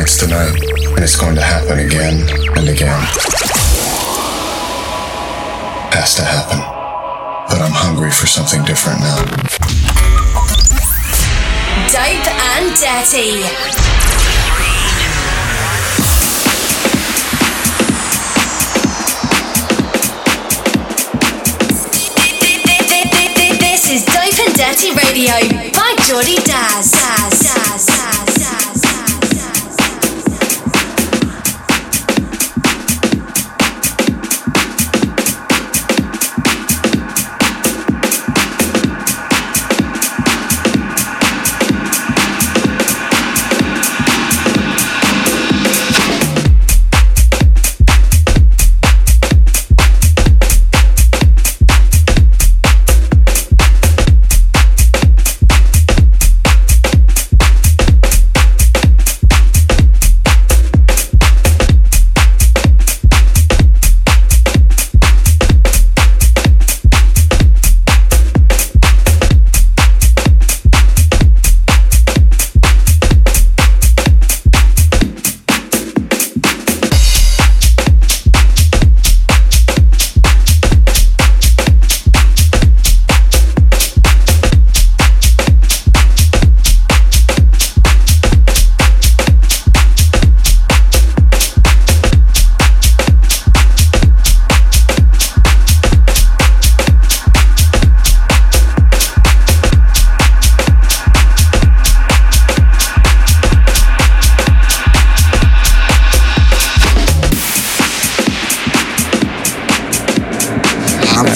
nights tonight, and it's going to happen again and again. Has to happen. But I'm hungry for something different now. Dope and dirty. This is Dope and Dirty Radio by Geordie Daz. Daz, Daz,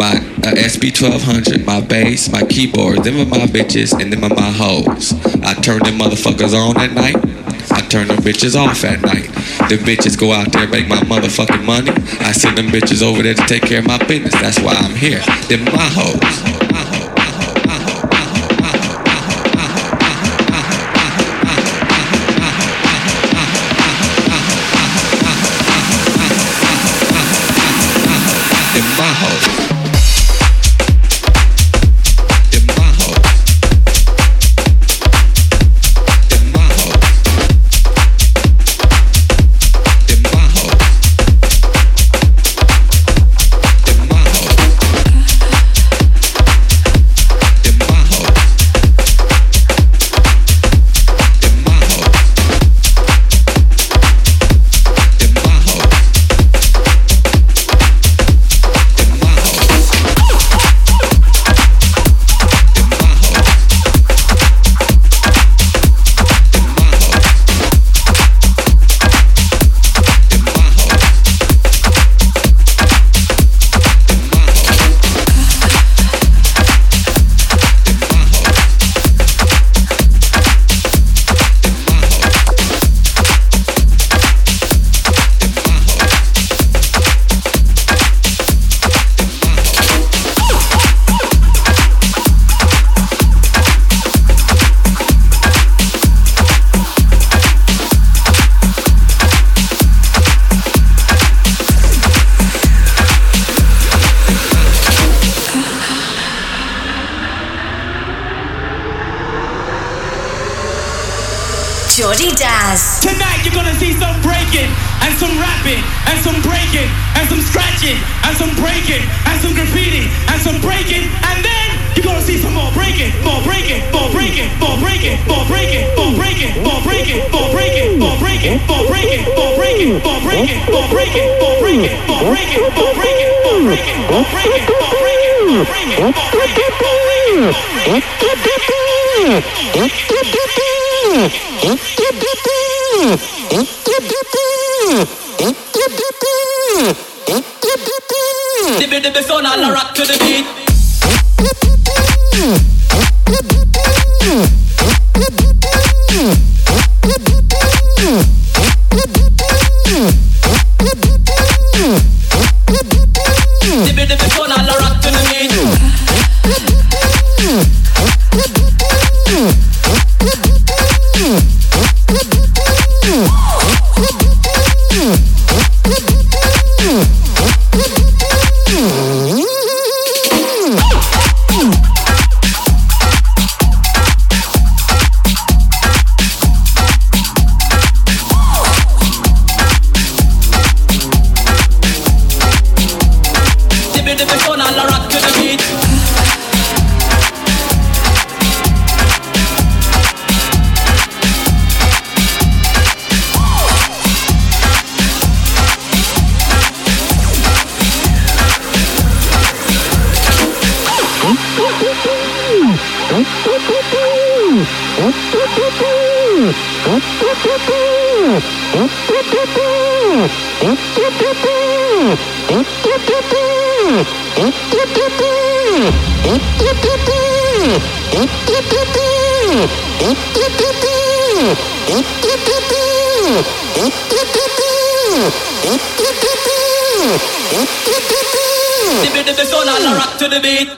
my uh, SP1200, my bass, my keyboard. Them are my bitches and them are my hoes. I turn them motherfuckers on at night. I turn them bitches off at night. Them bitches go out there make my motherfucking money. I send them bitches over there to take care of my business. That's why I'm here. Them my hoes. Dip dip dip dip, so now rock to the beat.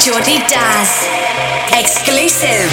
Jordi Daz. Exclusive.